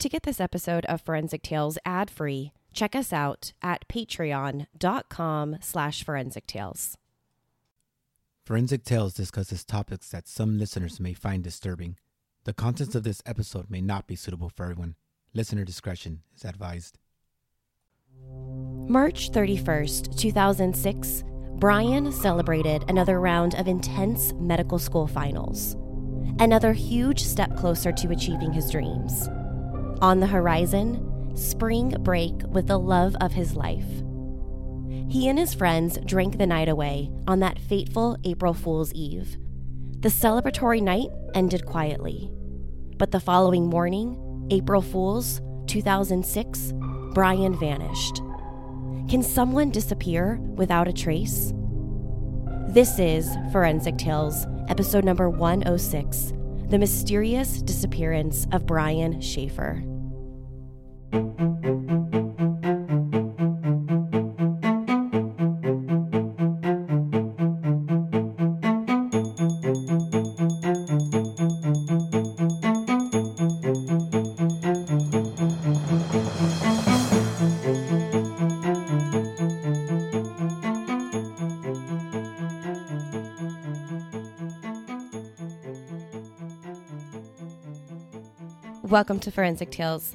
To get this episode of Forensic Tales ad-free, check us out at patreon.com slash forensic tales. Forensic Tales discusses topics that some listeners may find disturbing. The contents of this episode may not be suitable for everyone. Listener discretion is advised. March 31st, 2006, Brian celebrated another round of intense medical school finals. Another huge step closer to achieving his dreams. On the horizon, spring break with the love of his life. He and his friends drank the night away on that fateful April Fool's Eve. The celebratory night ended quietly. But the following morning, April Fool's 2006, Brian vanished. Can someone disappear without a trace? This is Forensic Tales, episode number 106 The Mysterious Disappearance of Brian Shaffer. Welcome to Forensic Tales.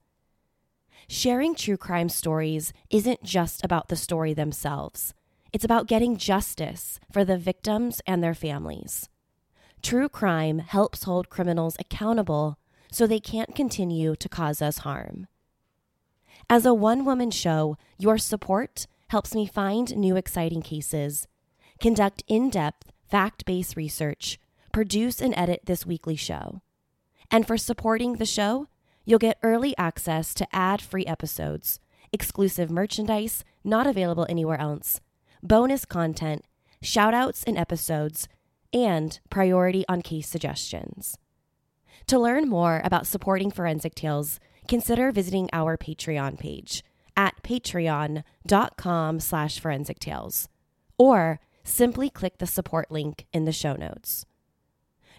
Sharing true crime stories isn't just about the story themselves. It's about getting justice for the victims and their families. True crime helps hold criminals accountable so they can't continue to cause us harm. As a one woman show, your support helps me find new exciting cases, conduct in depth, fact based research, produce and edit this weekly show. And for supporting the show, You'll get early access to ad free episodes, exclusive merchandise not available anywhere else, bonus content, shoutouts in episodes, and priority on case suggestions. To learn more about supporting Forensic Tales, consider visiting our Patreon page at patreon.com slash forensic tales, or simply click the support link in the show notes.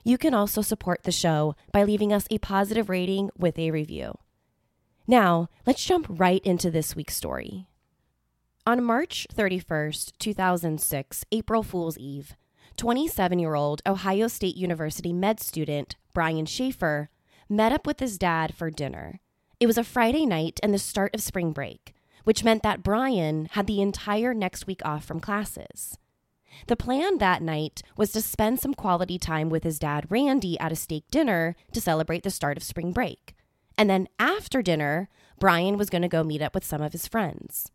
You can also support the show by leaving us a positive rating with a review. Now, let's jump right into this week's story. On March 31st, 2006, April Fool's Eve, 27 year old Ohio State University med student Brian Shaffer met up with his dad for dinner. It was a Friday night and the start of spring break, which meant that Brian had the entire next week off from classes. The plan that night was to spend some quality time with his dad, Randy, at a steak dinner to celebrate the start of spring break. And then after dinner, Brian was going to go meet up with some of his friends.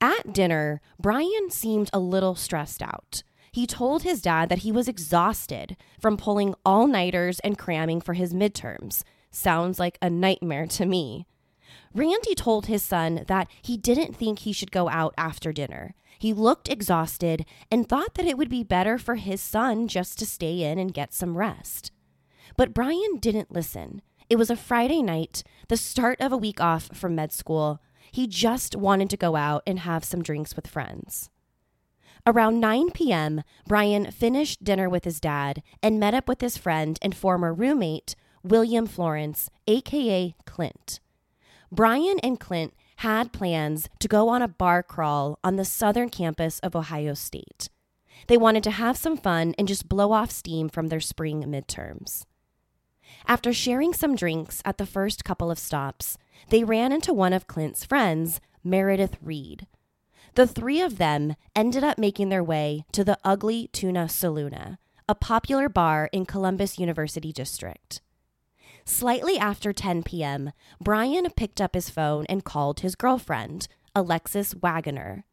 At dinner, Brian seemed a little stressed out. He told his dad that he was exhausted from pulling all nighters and cramming for his midterms. Sounds like a nightmare to me. Randy told his son that he didn't think he should go out after dinner he looked exhausted and thought that it would be better for his son just to stay in and get some rest. But Brian didn't listen. It was a Friday night, the start of a week off from med school. He just wanted to go out and have some drinks with friends. Around 9 p.m., Brian finished dinner with his dad and met up with his friend and former roommate, William Florence, aka Clint. Brian and Clint had plans to go on a bar crawl on the southern campus of Ohio State. They wanted to have some fun and just blow off steam from their spring midterms. After sharing some drinks at the first couple of stops, they ran into one of Clint's friends, Meredith Reed. The three of them ended up making their way to the Ugly Tuna Saloona, a popular bar in Columbus University District. Slightly after 10 p.m., Brian picked up his phone and called his girlfriend, Alexis Wagoner.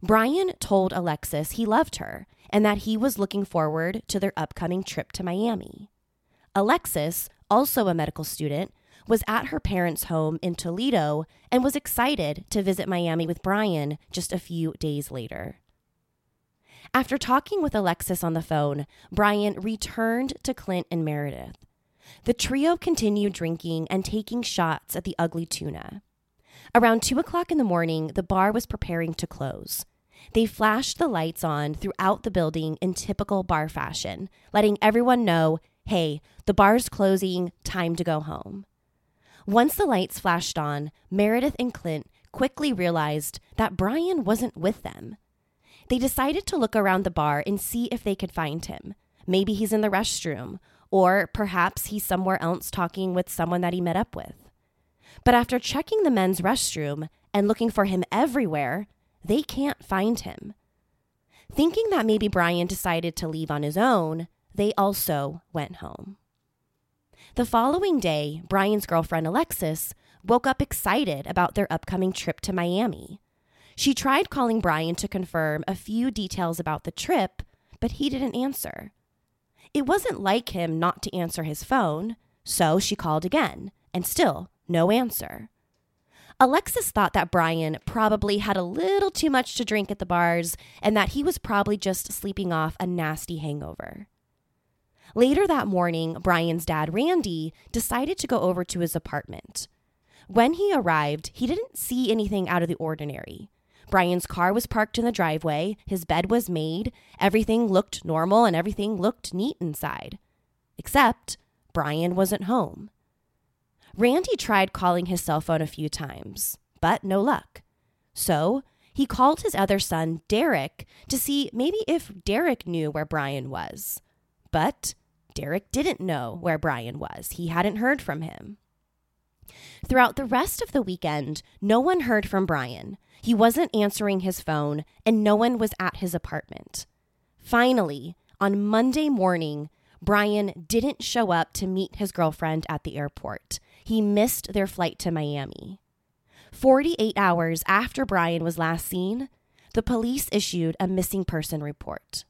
Brian told Alexis he loved her and that he was looking forward to their upcoming trip to Miami. Alexis, also a medical student, was at her parents' home in Toledo and was excited to visit Miami with Brian just a few days later. After talking with Alexis on the phone, Brian returned to Clint and Meredith. The trio continued drinking and taking shots at the ugly tuna. Around two o'clock in the morning, the bar was preparing to close. They flashed the lights on throughout the building in typical bar fashion, letting everyone know hey, the bar's closing, time to go home. Once the lights flashed on, Meredith and Clint quickly realized that Brian wasn't with them. They decided to look around the bar and see if they could find him. Maybe he's in the restroom, or perhaps he's somewhere else talking with someone that he met up with. But after checking the men's restroom and looking for him everywhere, they can't find him. Thinking that maybe Brian decided to leave on his own, they also went home. The following day, Brian's girlfriend Alexis woke up excited about their upcoming trip to Miami. She tried calling Brian to confirm a few details about the trip, but he didn't answer. It wasn't like him not to answer his phone, so she called again, and still no answer. Alexis thought that Brian probably had a little too much to drink at the bars and that he was probably just sleeping off a nasty hangover. Later that morning, Brian's dad, Randy, decided to go over to his apartment. When he arrived, he didn't see anything out of the ordinary. Brian's car was parked in the driveway, his bed was made, everything looked normal, and everything looked neat inside. Except Brian wasn't home. Randy tried calling his cell phone a few times, but no luck. So he called his other son, Derek, to see maybe if Derek knew where Brian was. But Derek didn't know where Brian was. He hadn't heard from him. Throughout the rest of the weekend, no one heard from Brian. He wasn't answering his phone, and no one was at his apartment. Finally, on Monday morning, Brian didn't show up to meet his girlfriend at the airport he missed their flight to Miami. 48 hours after Brian was last seen, the police issued a missing person report.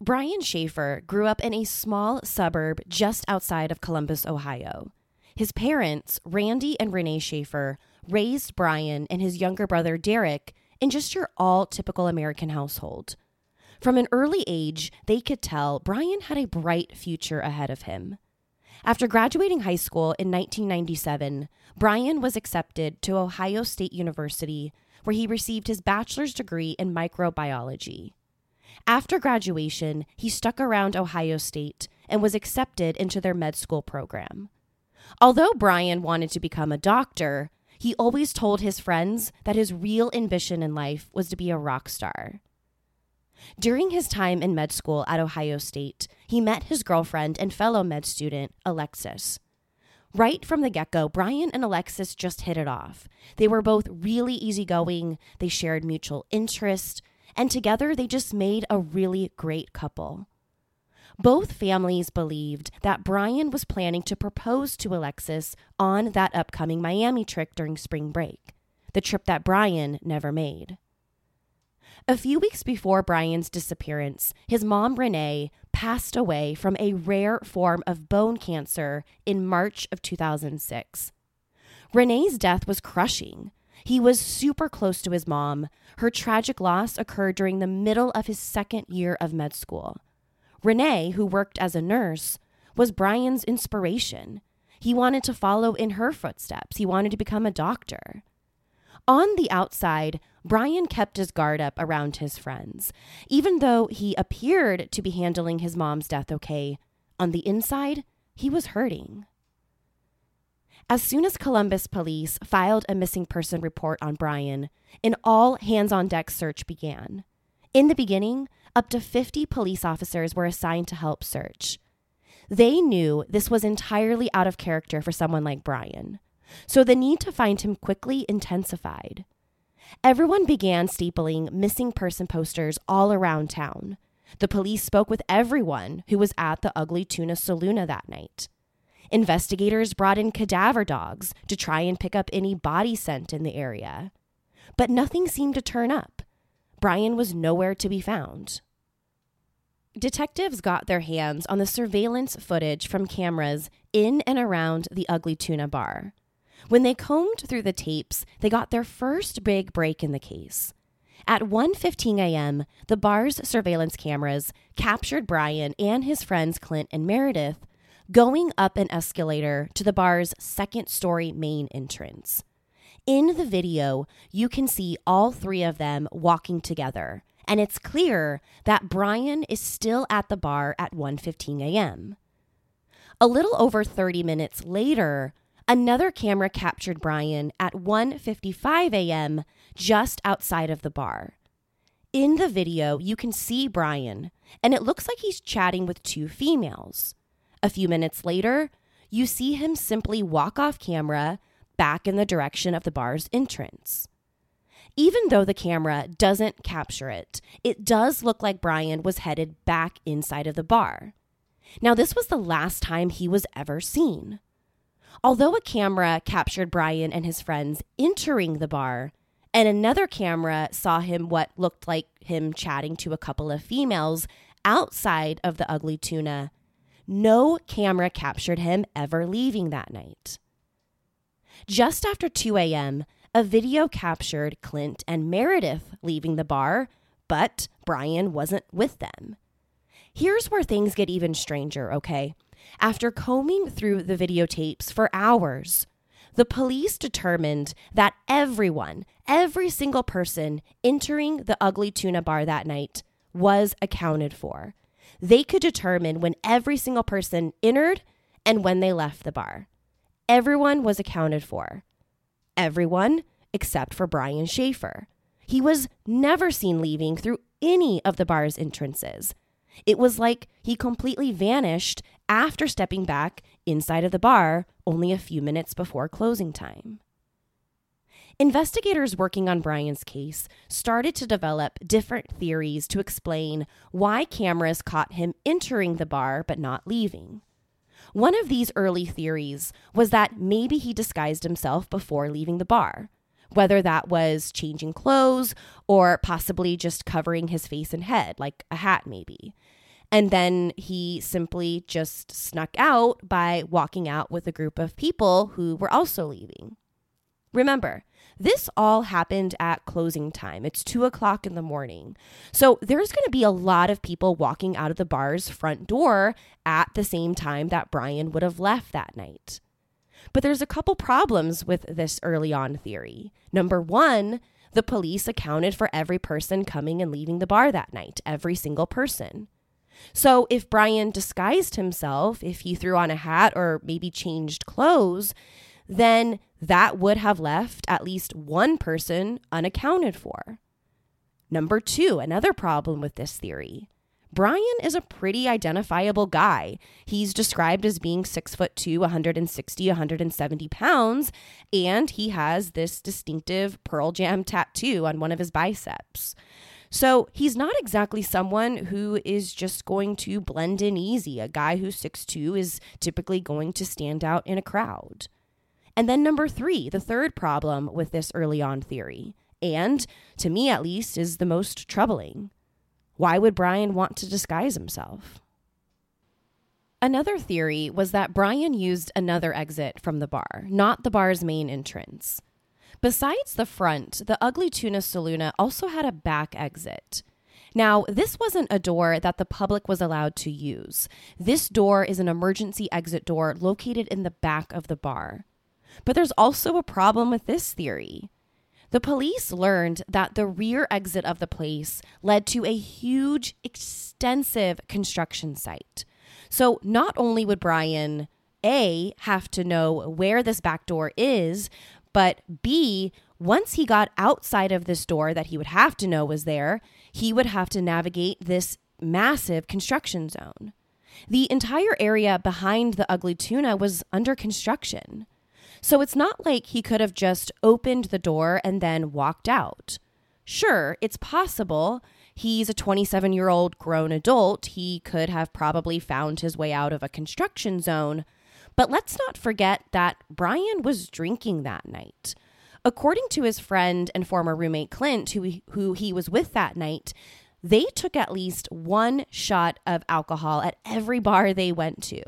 Brian Shaffer grew up in a small suburb just outside of Columbus, Ohio. His parents, Randy and Renee Shaffer, raised Brian and his younger brother Derek in just your all typical American household. From an early age, they could tell Brian had a bright future ahead of him. After graduating high school in 1997, Brian was accepted to Ohio State University, where he received his bachelor's degree in microbiology. After graduation, he stuck around Ohio State and was accepted into their med school program. Although Brian wanted to become a doctor, he always told his friends that his real ambition in life was to be a rock star. During his time in med school at Ohio State, he met his girlfriend and fellow med student, Alexis. Right from the get go, Brian and Alexis just hit it off. They were both really easygoing, they shared mutual interest, and together they just made a really great couple. Both families believed that Brian was planning to propose to Alexis on that upcoming Miami trip during spring break, the trip that Brian never made. A few weeks before Brian's disappearance, his mom, Renee, passed away from a rare form of bone cancer in March of 2006. Renee's death was crushing. He was super close to his mom. Her tragic loss occurred during the middle of his second year of med school. Renee, who worked as a nurse, was Brian's inspiration. He wanted to follow in her footsteps. He wanted to become a doctor. On the outside, Brian kept his guard up around his friends. Even though he appeared to be handling his mom's death okay, on the inside, he was hurting. As soon as Columbus police filed a missing person report on Brian, an all hands on deck search began. In the beginning, up to 50 police officers were assigned to help search. They knew this was entirely out of character for someone like Brian so the need to find him quickly intensified. Everyone began stapling missing person posters all around town. The police spoke with everyone who was at the Ugly Tuna Saloona that night. Investigators brought in cadaver dogs to try and pick up any body scent in the area. But nothing seemed to turn up. Brian was nowhere to be found. Detectives got their hands on the surveillance footage from cameras in and around the Ugly Tuna bar. When they combed through the tapes, they got their first big break in the case. At 1:15 a.m., the bar's surveillance cameras captured Brian and his friends Clint and Meredith going up an escalator to the bar's second-story main entrance. In the video, you can see all three of them walking together, and it's clear that Brian is still at the bar at 1:15 a.m. A little over 30 minutes later, Another camera captured Brian at 1:55 a.m. just outside of the bar. In the video, you can see Brian, and it looks like he's chatting with two females. A few minutes later, you see him simply walk off camera back in the direction of the bar's entrance. Even though the camera doesn't capture it, it does look like Brian was headed back inside of the bar. Now, this was the last time he was ever seen. Although a camera captured Brian and his friends entering the bar, and another camera saw him what looked like him chatting to a couple of females outside of the ugly tuna, no camera captured him ever leaving that night. Just after 2 a.m., a video captured Clint and Meredith leaving the bar, but Brian wasn't with them. Here's where things get even stranger, okay? After combing through the videotapes for hours, the police determined that everyone, every single person entering the Ugly Tuna Bar that night was accounted for. They could determine when every single person entered and when they left the bar. Everyone was accounted for. Everyone except for Brian Shaffer. He was never seen leaving through any of the bar's entrances. It was like he completely vanished after stepping back inside of the bar only a few minutes before closing time. Investigators working on Brian's case started to develop different theories to explain why cameras caught him entering the bar but not leaving. One of these early theories was that maybe he disguised himself before leaving the bar, whether that was changing clothes or possibly just covering his face and head, like a hat, maybe. And then he simply just snuck out by walking out with a group of people who were also leaving. Remember, this all happened at closing time. It's two o'clock in the morning. So there's going to be a lot of people walking out of the bar's front door at the same time that Brian would have left that night. But there's a couple problems with this early on theory. Number one, the police accounted for every person coming and leaving the bar that night, every single person. So if Brian disguised himself, if he threw on a hat or maybe changed clothes, then that would have left at least one person unaccounted for. Number two, another problem with this theory. Brian is a pretty identifiable guy. He's described as being six foot two, 160, 170 pounds, and he has this distinctive Pearl Jam tattoo on one of his biceps. So he's not exactly someone who is just going to blend in easy. A guy who's 6'2 is typically going to stand out in a crowd. And then number three, the third problem with this early on theory, and to me at least, is the most troubling. Why would Brian want to disguise himself? Another theory was that Brian used another exit from the bar, not the bar's main entrance. Besides the front, the Ugly Tuna Saloona also had a back exit. Now, this wasn't a door that the public was allowed to use. This door is an emergency exit door located in the back of the bar. But there's also a problem with this theory. The police learned that the rear exit of the place led to a huge, extensive construction site. So not only would Brian A have to know where this back door is, but B, once he got outside of this door that he would have to know was there, he would have to navigate this massive construction zone. The entire area behind the ugly tuna was under construction. So it's not like he could have just opened the door and then walked out. Sure, it's possible. He's a 27 year old grown adult. He could have probably found his way out of a construction zone. But let's not forget that Brian was drinking that night. According to his friend and former roommate Clint, who who he was with that night, they took at least one shot of alcohol at every bar they went to.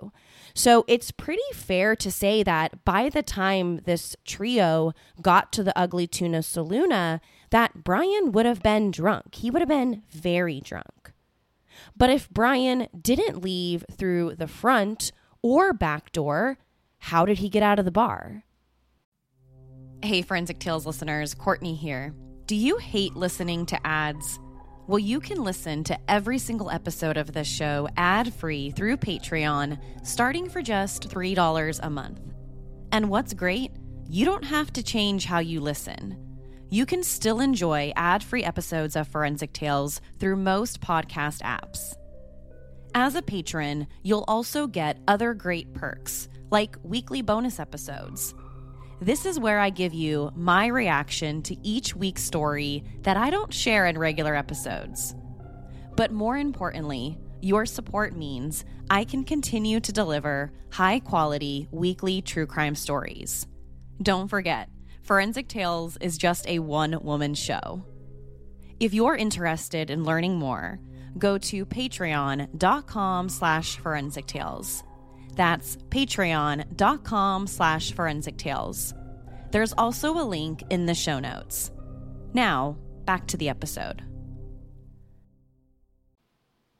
So it's pretty fair to say that by the time this trio got to the Ugly Tuna Saloona, that Brian would have been drunk. He would have been very drunk. But if Brian didn't leave through the front or back door, how did he get out of the bar? Hey, Forensic Tales listeners, Courtney here. Do you hate listening to ads? Well, you can listen to every single episode of this show ad free through Patreon, starting for just $3 a month. And what's great? You don't have to change how you listen. You can still enjoy ad free episodes of Forensic Tales through most podcast apps. As a patron, you'll also get other great perks, like weekly bonus episodes this is where I give you my reaction to each week's story that I don't share in regular episodes. But more importantly, your support means I can continue to deliver high quality weekly true crime stories. Don't forget, Forensic Tales is just a one woman show. If you're interested in learning more, go to patreon.com slash forensic tales. That's patreon.com slash forensic tales. There's also a link in the show notes. Now, back to the episode.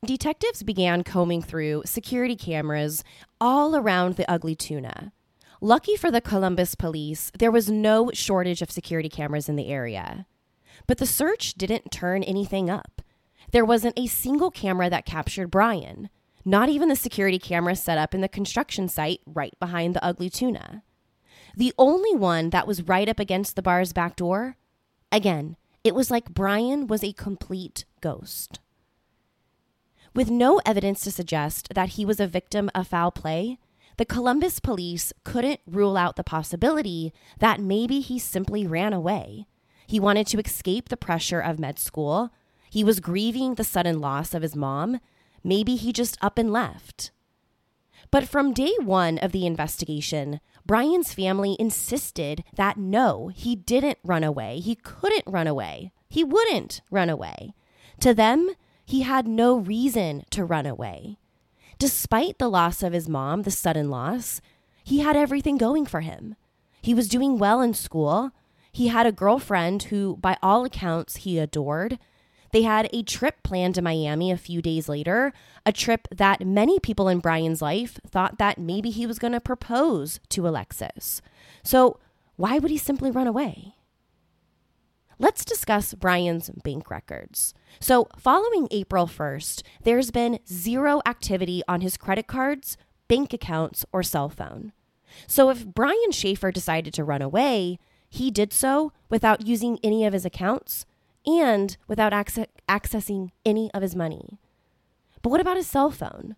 Detectives began combing through security cameras all around the ugly tuna. Lucky for the Columbus police, there was no shortage of security cameras in the area. But the search didn't turn anything up. There wasn't a single camera that captured Brian not even the security camera set up in the construction site right behind the ugly tuna. The only one that was right up against the bar's back door, again, it was like Brian was a complete ghost. With no evidence to suggest that he was a victim of foul play, the Columbus police couldn't rule out the possibility that maybe he simply ran away. He wanted to escape the pressure of med school. He was grieving the sudden loss of his mom Maybe he just up and left. But from day one of the investigation, Brian's family insisted that no, he didn't run away. He couldn't run away. He wouldn't run away. To them, he had no reason to run away. Despite the loss of his mom, the sudden loss, he had everything going for him. He was doing well in school. He had a girlfriend who, by all accounts, he adored. They had a trip planned to Miami a few days later, a trip that many people in Brian's life thought that maybe he was going to propose to Alexis. So, why would he simply run away? Let's discuss Brian's bank records. So, following April 1st, there's been zero activity on his credit cards, bank accounts, or cell phone. So, if Brian Shaffer decided to run away, he did so without using any of his accounts and without access- accessing any of his money. But what about his cell phone?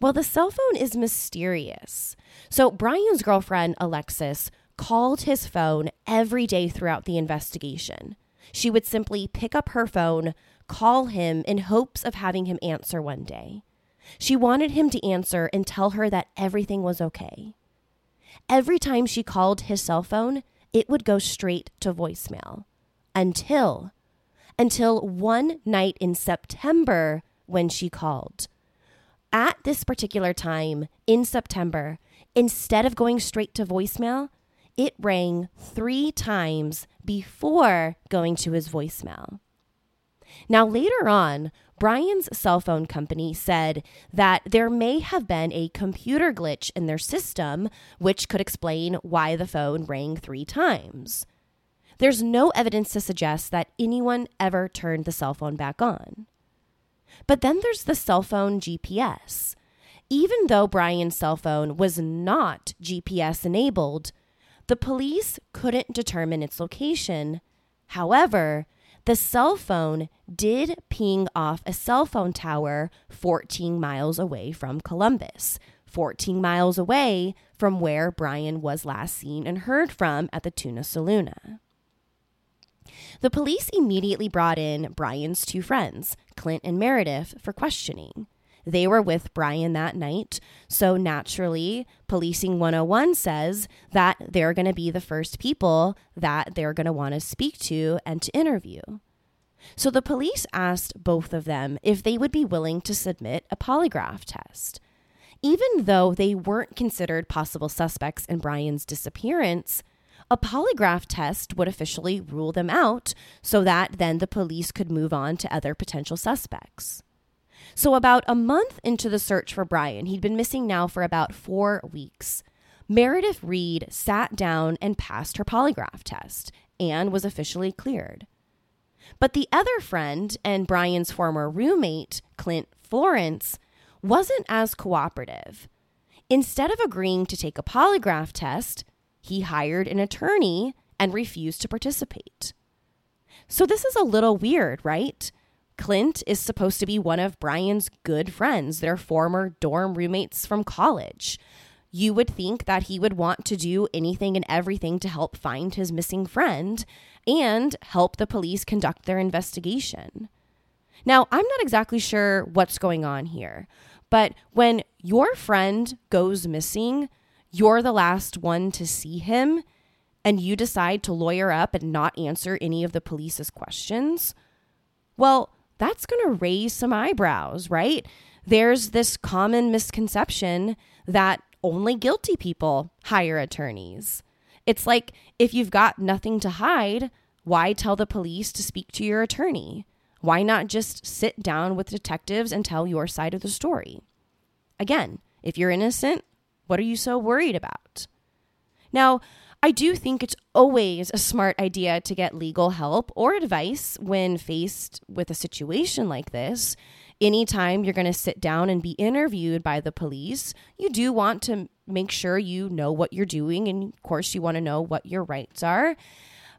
Well, the cell phone is mysterious. So, Brian's girlfriend, Alexis, called his phone every day throughout the investigation. She would simply pick up her phone, call him in hopes of having him answer one day. She wanted him to answer and tell her that everything was okay. Every time she called his cell phone, it would go straight to voicemail until until one night in September when she called. At this particular time in September, instead of going straight to voicemail, it rang three times before going to his voicemail. Now, later on, Brian's cell phone company said that there may have been a computer glitch in their system, which could explain why the phone rang three times. There's no evidence to suggest that anyone ever turned the cell phone back on. But then there's the cell phone GPS. Even though Brian's cell phone was not GPS enabled, the police couldn't determine its location. However, the cell phone did ping off a cell phone tower 14 miles away from Columbus, 14 miles away from where Brian was last seen and heard from at the Tuna Saloona. The police immediately brought in Brian's two friends, Clint and Meredith, for questioning. They were with Brian that night, so naturally, Policing 101 says that they're going to be the first people that they're going to want to speak to and to interview. So the police asked both of them if they would be willing to submit a polygraph test. Even though they weren't considered possible suspects in Brian's disappearance, a polygraph test would officially rule them out so that then the police could move on to other potential suspects. So, about a month into the search for Brian, he'd been missing now for about four weeks. Meredith Reed sat down and passed her polygraph test and was officially cleared. But the other friend and Brian's former roommate, Clint Florence, wasn't as cooperative. Instead of agreeing to take a polygraph test, he hired an attorney and refused to participate. So, this is a little weird, right? Clint is supposed to be one of Brian's good friends, their former dorm roommates from college. You would think that he would want to do anything and everything to help find his missing friend and help the police conduct their investigation. Now, I'm not exactly sure what's going on here, but when your friend goes missing, you're the last one to see him, and you decide to lawyer up and not answer any of the police's questions. Well, that's going to raise some eyebrows, right? There's this common misconception that only guilty people hire attorneys. It's like if you've got nothing to hide, why tell the police to speak to your attorney? Why not just sit down with detectives and tell your side of the story? Again, if you're innocent, what are you so worried about? Now, I do think it's always a smart idea to get legal help or advice when faced with a situation like this. Anytime you're going to sit down and be interviewed by the police, you do want to make sure you know what you're doing. And of course, you want to know what your rights are.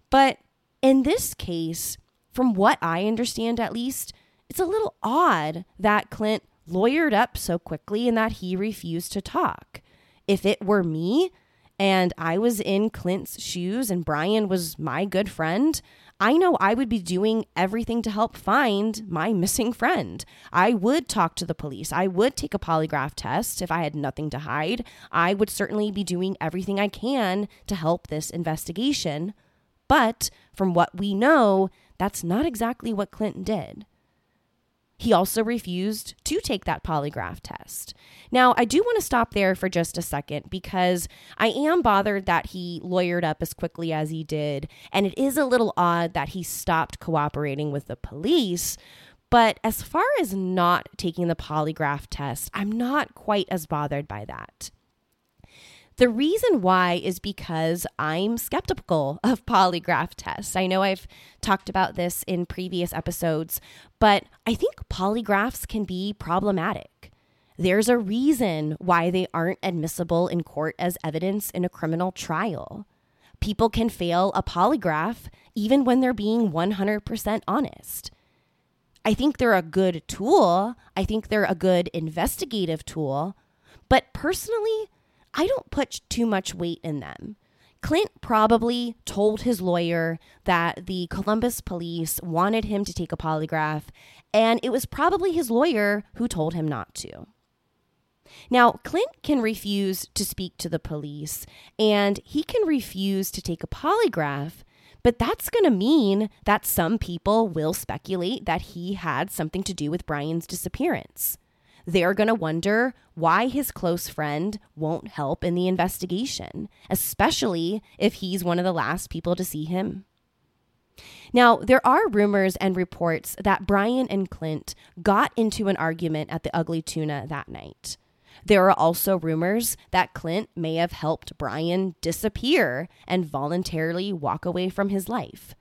But in this case, from what I understand at least, it's a little odd that Clint lawyered up so quickly and that he refused to talk. If it were me, and I was in Clint's shoes and Brian was my good friend, I know I would be doing everything to help find my missing friend. I would talk to the police. I would take a polygraph test if I had nothing to hide. I would certainly be doing everything I can to help this investigation. But from what we know, that's not exactly what Clinton did. He also refused to take that polygraph test. Now, I do want to stop there for just a second because I am bothered that he lawyered up as quickly as he did. And it is a little odd that he stopped cooperating with the police. But as far as not taking the polygraph test, I'm not quite as bothered by that. The reason why is because I'm skeptical of polygraph tests. I know I've talked about this in previous episodes, but I think polygraphs can be problematic. There's a reason why they aren't admissible in court as evidence in a criminal trial. People can fail a polygraph even when they're being 100% honest. I think they're a good tool. I think they're a good investigative tool. But personally, I don't put too much weight in them. Clint probably told his lawyer that the Columbus police wanted him to take a polygraph, and it was probably his lawyer who told him not to. Now, Clint can refuse to speak to the police, and he can refuse to take a polygraph, but that's going to mean that some people will speculate that he had something to do with Brian's disappearance they're going to wonder why his close friend won't help in the investigation, especially if he's one of the last people to see him. Now, there are rumors and reports that Brian and Clint got into an argument at the Ugly Tuna that night. There are also rumors that Clint may have helped Brian disappear and voluntarily walk away from his life.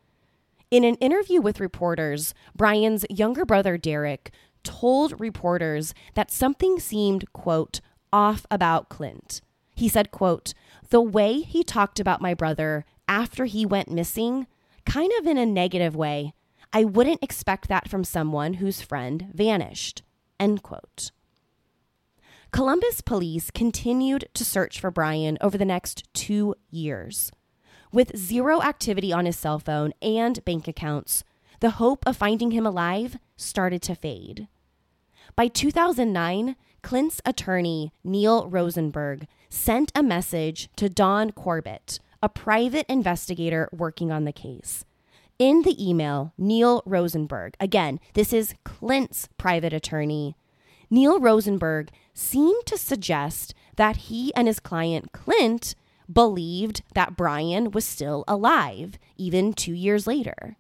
In an interview with reporters, Brian's younger brother Derek told reporters that something seemed, quote, off about Clint. He said, quote, the way he talked about my brother after he went missing, kind of in a negative way, I wouldn't expect that from someone whose friend vanished, end quote. Columbus police continued to search for Brian over the next two years. With zero activity on his cell phone and bank accounts, the hope of finding him alive started to fade. By 2009, Clint's attorney, Neil Rosenberg, sent a message to Don Corbett, a private investigator working on the case. In the email, Neil Rosenberg, again, this is Clint's private attorney, Neil Rosenberg seemed to suggest that he and his client Clint believed that Brian was still alive, even two years later.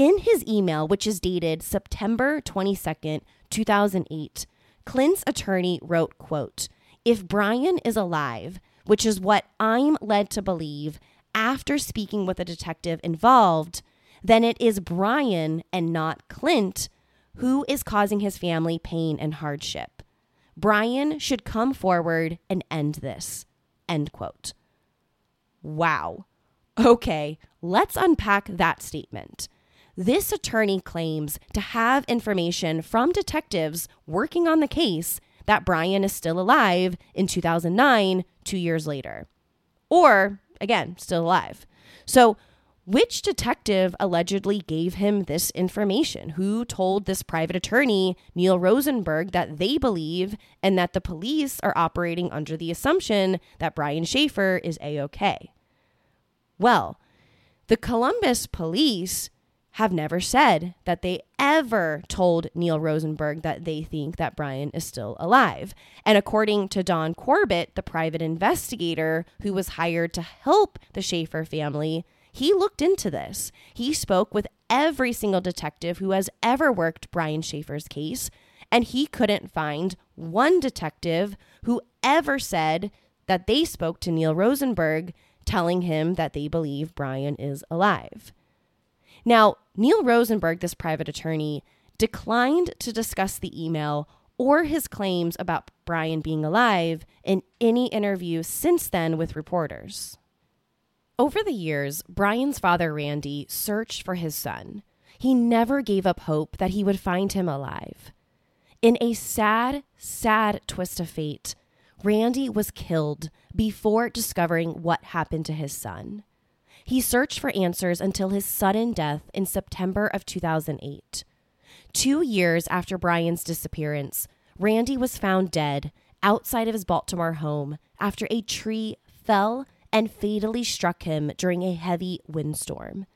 In his email, which is dated September 22nd, 2008, Clint's attorney wrote, quote, If Brian is alive, which is what I'm led to believe after speaking with the detective involved, then it is Brian and not Clint who is causing his family pain and hardship. Brian should come forward and end this. End quote. Wow. Okay, let's unpack that statement. This attorney claims to have information from detectives working on the case that Brian is still alive in 2009, two years later. Or, again, still alive. So, which detective allegedly gave him this information? Who told this private attorney, Neil Rosenberg, that they believe and that the police are operating under the assumption that Brian Shaffer is A OK? Well, the Columbus police have never said that they ever told Neil Rosenberg that they think that Brian is still alive. And according to Don Corbett, the private investigator who was hired to help the Shaffer family, he looked into this. He spoke with every single detective who has ever worked Brian Shaffer's case, and he couldn't find one detective who ever said that they spoke to Neil Rosenberg telling him that they believe Brian is alive. Now, Neil Rosenberg, this private attorney, declined to discuss the email or his claims about Brian being alive in any interview since then with reporters. Over the years, Brian's father, Randy, searched for his son. He never gave up hope that he would find him alive. In a sad, sad twist of fate, Randy was killed before discovering what happened to his son. He searched for answers until his sudden death in September of 2008. Two years after Brian's disappearance, Randy was found dead outside of his Baltimore home after a tree fell and fatally struck him during a heavy windstorm.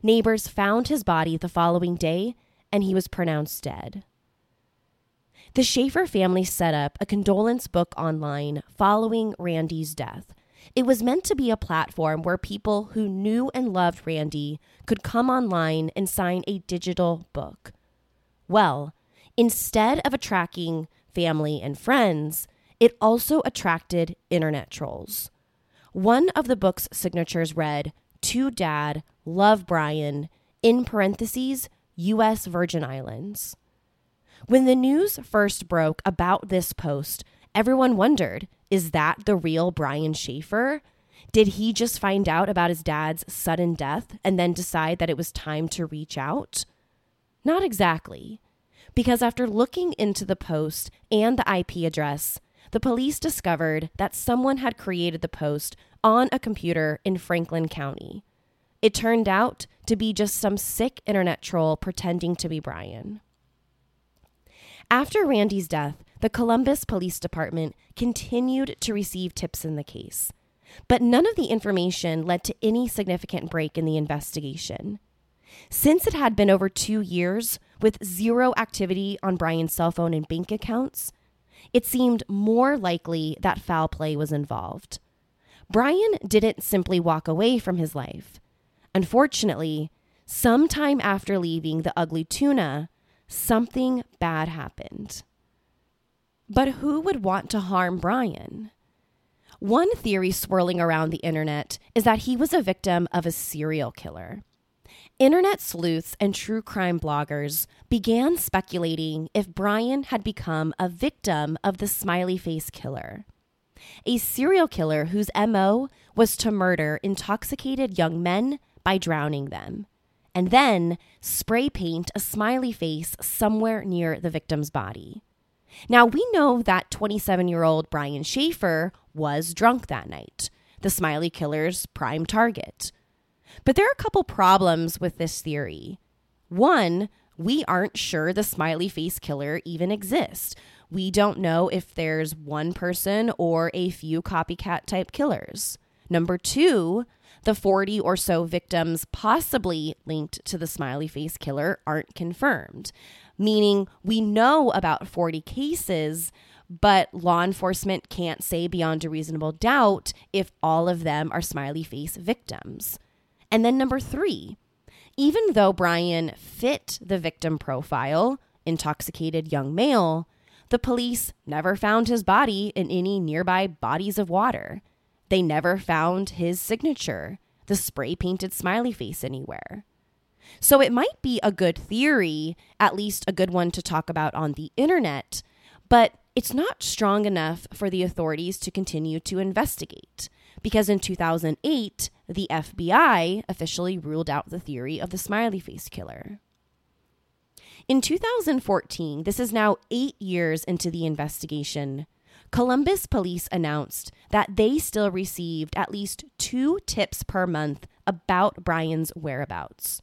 Neighbors found his body the following day, and he was pronounced dead. The Shaffer family set up a condolence book online following Randy's death. It was meant to be a platform where people who knew and loved Randy could come online and sign a digital book. Well, instead of attracting family and friends, it also attracted internet trolls. One of the book's signatures read, To Dad, Love Brian, in parentheses, U.S. Virgin Islands. When the news first broke about this post, everyone wondered is that the real Brian Shaffer? Did he just find out about his dad's sudden death and then decide that it was time to reach out? Not exactly. Because after looking into the post and the IP address, the police discovered that someone had created the post on a computer in Franklin County. It turned out to be just some sick internet troll pretending to be Brian. After Randy's death, the Columbus Police Department continued to receive tips in the case, but none of the information led to any significant break in the investigation. Since it had been over two years with zero activity on Brian's cell phone and bank accounts, it seemed more likely that foul play was involved. Brian didn't simply walk away from his life. Unfortunately, sometime after leaving the ugly tuna, something bad happened. But who would want to harm Brian? One theory swirling around the internet is that he was a victim of a serial killer. Internet sleuths and true crime bloggers began speculating if Brian had become a victim of the smiley face killer a serial killer whose MO was to murder intoxicated young men by drowning them, and then spray paint a smiley face somewhere near the victim's body. Now, we know that 27 year old Brian Shaffer was drunk that night, the smiley killer's prime target. But there are a couple problems with this theory. One, we aren't sure the smiley face killer even exists. We don't know if there's one person or a few copycat type killers. Number two, the 40 or so victims possibly linked to the smiley face killer aren't confirmed, meaning we know about 40 cases, but law enforcement can't say beyond a reasonable doubt if all of them are smiley face victims. And then number three, even though Brian fit the victim profile, intoxicated young male, the police never found his body in any nearby bodies of water. They never found his signature, the spray painted smiley face, anywhere. So it might be a good theory, at least a good one to talk about on the internet, but it's not strong enough for the authorities to continue to investigate because in 2008, the FBI officially ruled out the theory of the smiley face killer. In 2014, this is now eight years into the investigation, Columbus police announced that they still received at least two tips per month about Brian's whereabouts.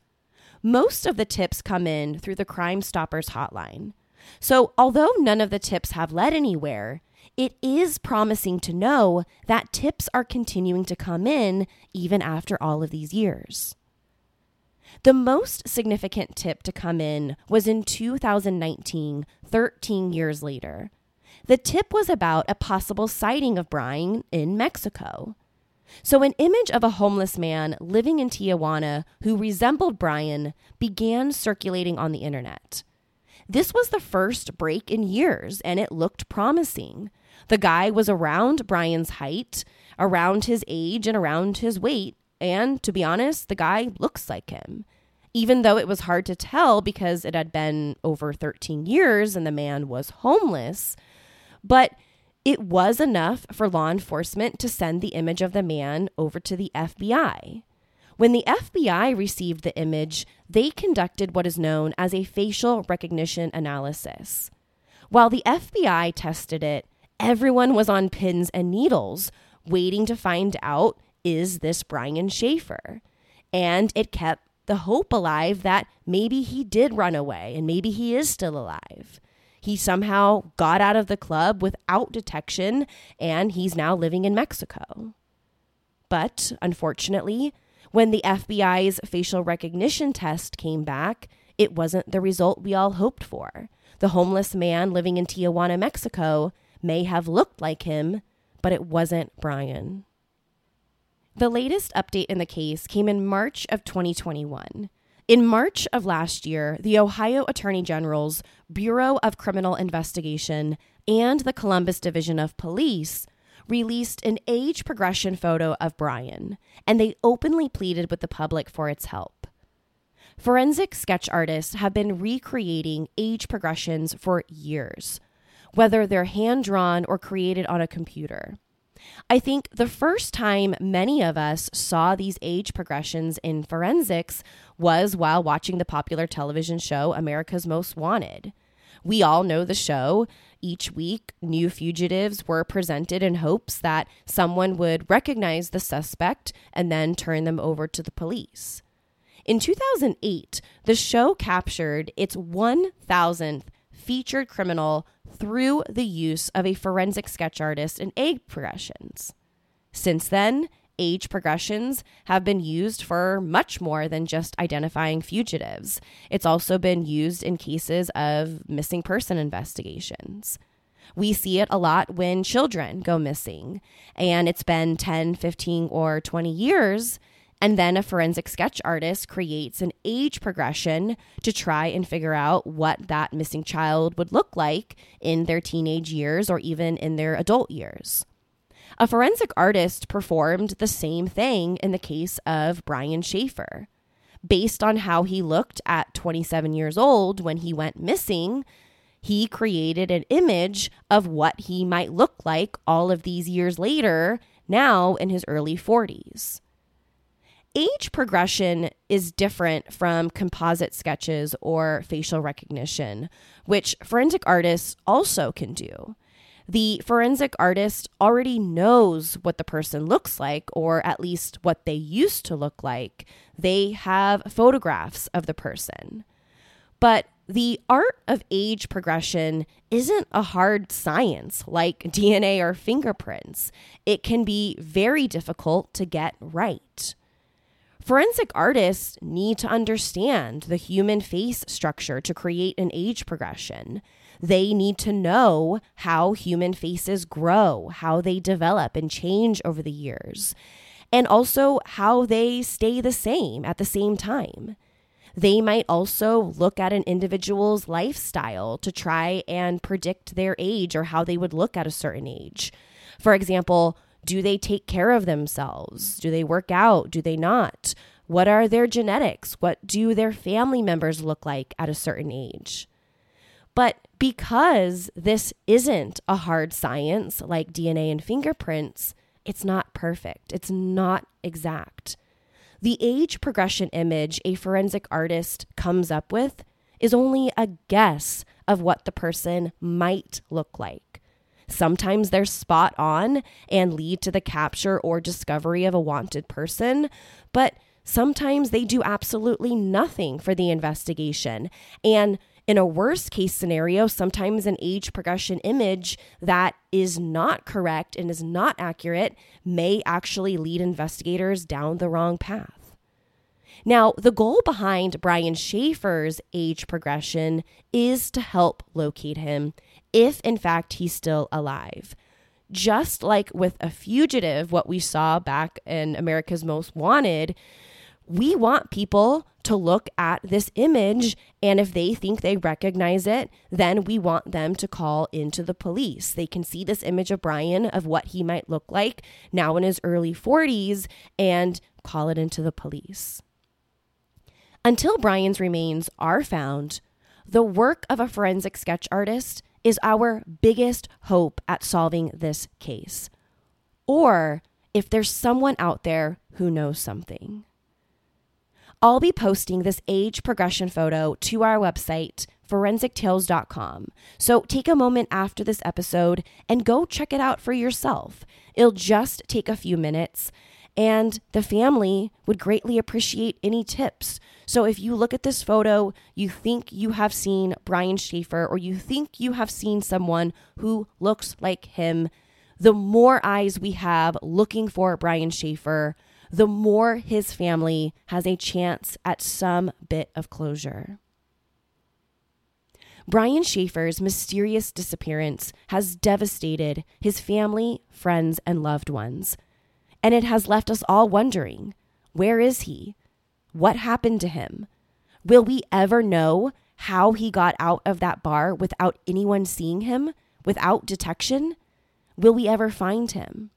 Most of the tips come in through the Crime Stoppers hotline. So, although none of the tips have led anywhere, it is promising to know that tips are continuing to come in even after all of these years. The most significant tip to come in was in 2019, 13 years later. The tip was about a possible sighting of Brian in Mexico. So, an image of a homeless man living in Tijuana who resembled Brian began circulating on the internet. This was the first break in years, and it looked promising. The guy was around Brian's height, around his age, and around his weight. And to be honest, the guy looks like him. Even though it was hard to tell because it had been over 13 years and the man was homeless, but it was enough for law enforcement to send the image of the man over to the FBI. When the FBI received the image, they conducted what is known as a facial recognition analysis. While the FBI tested it, everyone was on pins and needles waiting to find out is this Brian Shaffer? And it kept the hope alive that maybe he did run away and maybe he is still alive. He somehow got out of the club without detection and he's now living in Mexico. But unfortunately, when the FBI's facial recognition test came back, it wasn't the result we all hoped for. The homeless man living in Tijuana, Mexico, may have looked like him, but it wasn't Brian. The latest update in the case came in March of 2021. In March of last year, the Ohio Attorney General's Bureau of Criminal Investigation and the Columbus Division of Police released an age progression photo of Brian, and they openly pleaded with the public for its help. Forensic sketch artists have been recreating age progressions for years, whether they're hand drawn or created on a computer. I think the first time many of us saw these age progressions in forensics was while watching the popular television show America's Most Wanted. We all know the show. Each week, new fugitives were presented in hopes that someone would recognize the suspect and then turn them over to the police. In 2008, the show captured its 1000th featured criminal through the use of a forensic sketch artist and age progressions. Since then, age progressions have been used for much more than just identifying fugitives. It's also been used in cases of missing person investigations. We see it a lot when children go missing, and it's been 10, 15, or 20 years. And then a forensic sketch artist creates an age progression to try and figure out what that missing child would look like in their teenage years or even in their adult years. A forensic artist performed the same thing in the case of Brian Shaffer. Based on how he looked at 27 years old when he went missing, he created an image of what he might look like all of these years later, now in his early 40s. Age progression is different from composite sketches or facial recognition, which forensic artists also can do the forensic artist already knows what the person looks like, or at least what they used to look like. They have photographs of the person. But The art of age progression isn't a hard science like DNA or fingerprints. It can be very difficult to get right. Forensic artists need to understand the human face structure to create an age progression. They need to know how human faces grow, how they develop and change over the years, and also how they stay the same at the same time. They might also look at an individual's lifestyle to try and predict their age or how they would look at a certain age. For example, do they take care of themselves? Do they work out? Do they not? What are their genetics? What do their family members look like at a certain age? But because this isn't a hard science like DNA and fingerprints, it's not perfect. It's not exact. The age progression image a forensic artist comes up with is only a guess of what the person might look like. Sometimes they're spot on and lead to the capture or discovery of a wanted person, but sometimes they do absolutely nothing for the investigation. And in a worst case scenario, sometimes an age progression image that is not correct and is not accurate may actually lead investigators down the wrong path. Now, the goal behind Brian Shaffer's age progression is to help locate him if, in fact, he's still alive. Just like with a fugitive, what we saw back in America's Most Wanted, we want people to look at this image. And if they think they recognize it, then we want them to call into the police. They can see this image of Brian of what he might look like now in his early 40s and call it into the police. Until Brian's remains are found, the work of a forensic sketch artist is our biggest hope at solving this case. Or if there's someone out there who knows something. I'll be posting this age progression photo to our website, forensictales.com. So take a moment after this episode and go check it out for yourself. It'll just take a few minutes, and the family would greatly appreciate any tips. So if you look at this photo, you think you have seen Brian Shaffer or you think you have seen someone who looks like him, the more eyes we have looking for Brian Shaffer, the more his family has a chance at some bit of closure. Brian Shaffer's mysterious disappearance has devastated his family, friends, and loved ones. And it has left us all wondering where is he? What happened to him? Will we ever know how he got out of that bar without anyone seeing him, without detection? Will we ever find him?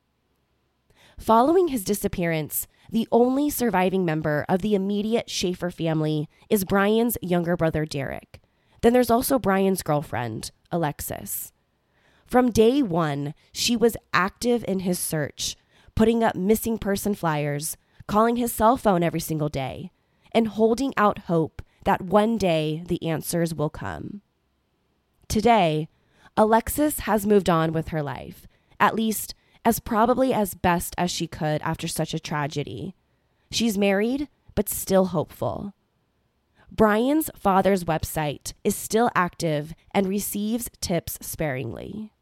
Following his disappearance, the only surviving member of the immediate Shaffer family is Brian's younger brother, Derek. Then there's also Brian's girlfriend, Alexis. From day one, she was active in his search, putting up missing person flyers, calling his cell phone every single day, and holding out hope that one day the answers will come. Today, Alexis has moved on with her life, at least as probably as best as she could after such a tragedy. She's married, but still hopeful. Brian's father's website is still active and receives tips sparingly.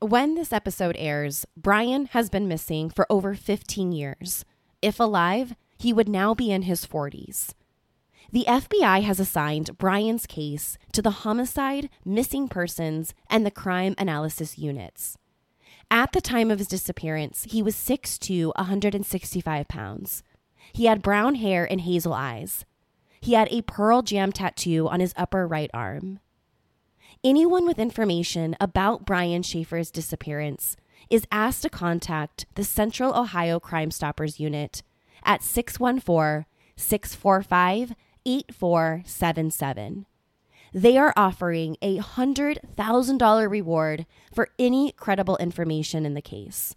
When this episode airs, Brian has been missing for over 15 years. If alive, he would now be in his 40s. The FBI has assigned Brian's case to the homicide, missing persons, and the crime analysis units. At the time of his disappearance, he was 6'2, 165 pounds. He had brown hair and hazel eyes. He had a pearl jam tattoo on his upper right arm. Anyone with information about Brian Shaffer's disappearance is asked to contact the Central Ohio Crime Stoppers Unit at 614 645 8477 they are offering a $100,000 reward for any credible information in the case.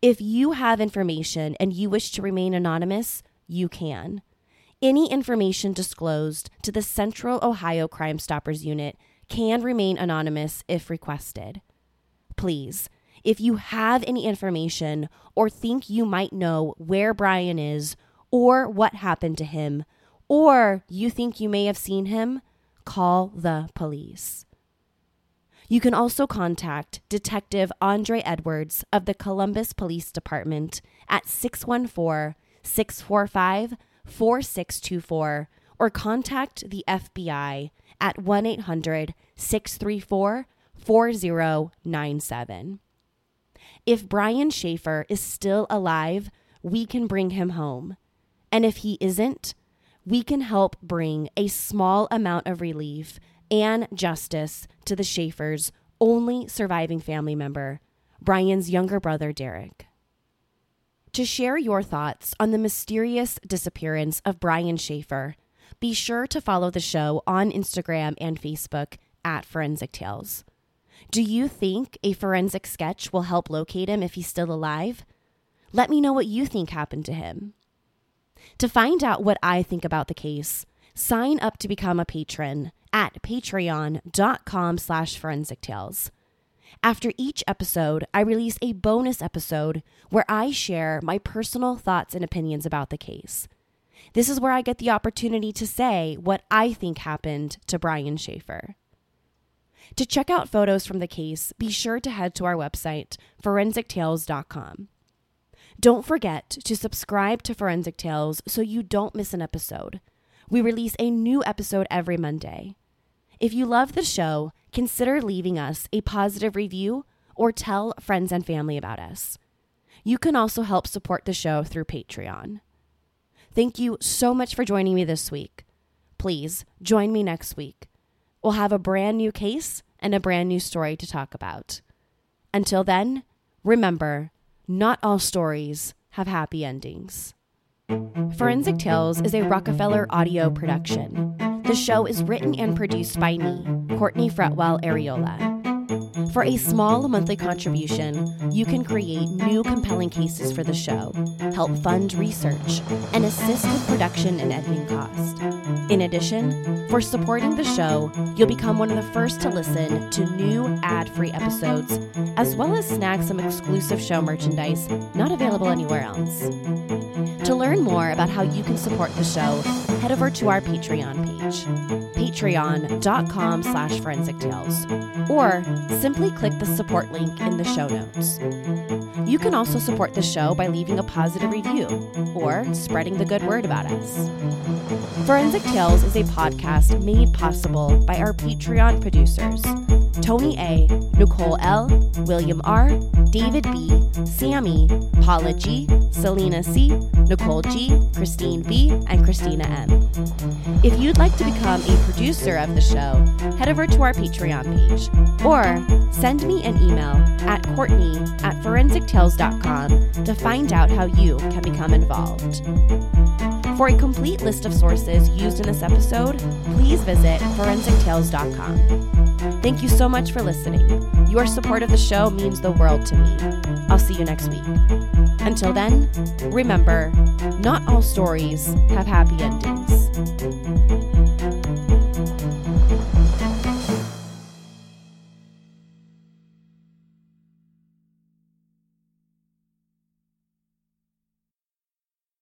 If you have information and you wish to remain anonymous, you can. Any information disclosed to the Central Ohio Crime Stoppers Unit can remain anonymous if requested. Please, if you have any information or think you might know where Brian is or what happened to him, or you think you may have seen him, call the police. You can also contact Detective Andre Edwards of the Columbus Police Department at 614 645 4624 or contact the FBI at 1 800 634 4097. If Brian Shaffer is still alive, we can bring him home. And if he isn't, we can help bring a small amount of relief and justice to the Shaffers' only surviving family member, Brian's younger brother, Derek. To share your thoughts on the mysterious disappearance of Brian Shaffer, be sure to follow the show on Instagram and Facebook at Forensic Tales. Do you think a forensic sketch will help locate him if he's still alive? Let me know what you think happened to him. To find out what I think about the case, sign up to become a patron at patreon.com slash forensic tales. After each episode, I release a bonus episode where I share my personal thoughts and opinions about the case. This is where I get the opportunity to say what I think happened to Brian Shaffer. To check out photos from the case, be sure to head to our website, forensictales.com. Don't forget to subscribe to Forensic Tales so you don't miss an episode. We release a new episode every Monday. If you love the show, consider leaving us a positive review or tell friends and family about us. You can also help support the show through Patreon. Thank you so much for joining me this week. Please join me next week. We'll have a brand new case and a brand new story to talk about. Until then, remember not all stories have happy endings. Forensic Tales is a Rockefeller audio production. The show is written and produced by me, Courtney Fretwell Areola. For a small monthly contribution, you can create new compelling cases for the show, help fund research, and assist with production and editing costs. In addition, for supporting the show, you'll become one of the first to listen to new ad free episodes, as well as snag some exclusive show merchandise not available anywhere else. To learn more about how you can support the show, head over to our Patreon page, patreon.com slash forensic tales, or simply click the support link in the show notes. You can also support the show by leaving a positive review or spreading the good word about us. Forensic Tales is a podcast made possible by our Patreon producers Tony A, Nicole L, William R, David B, Sammy, Paula G, Selena C, Nicole G, Christine B, and Christina M. If you'd like to become a producer of the show, head over to our Patreon page or send me an email at Courtney at forensictales.com to find out how you can become involved. For a complete list of sources used in this episode, please visit forensictales.com. Thank you so much for listening. Your support of the show means the world to me. I'll see you next week. Until then, remember, not all stories have happy endings.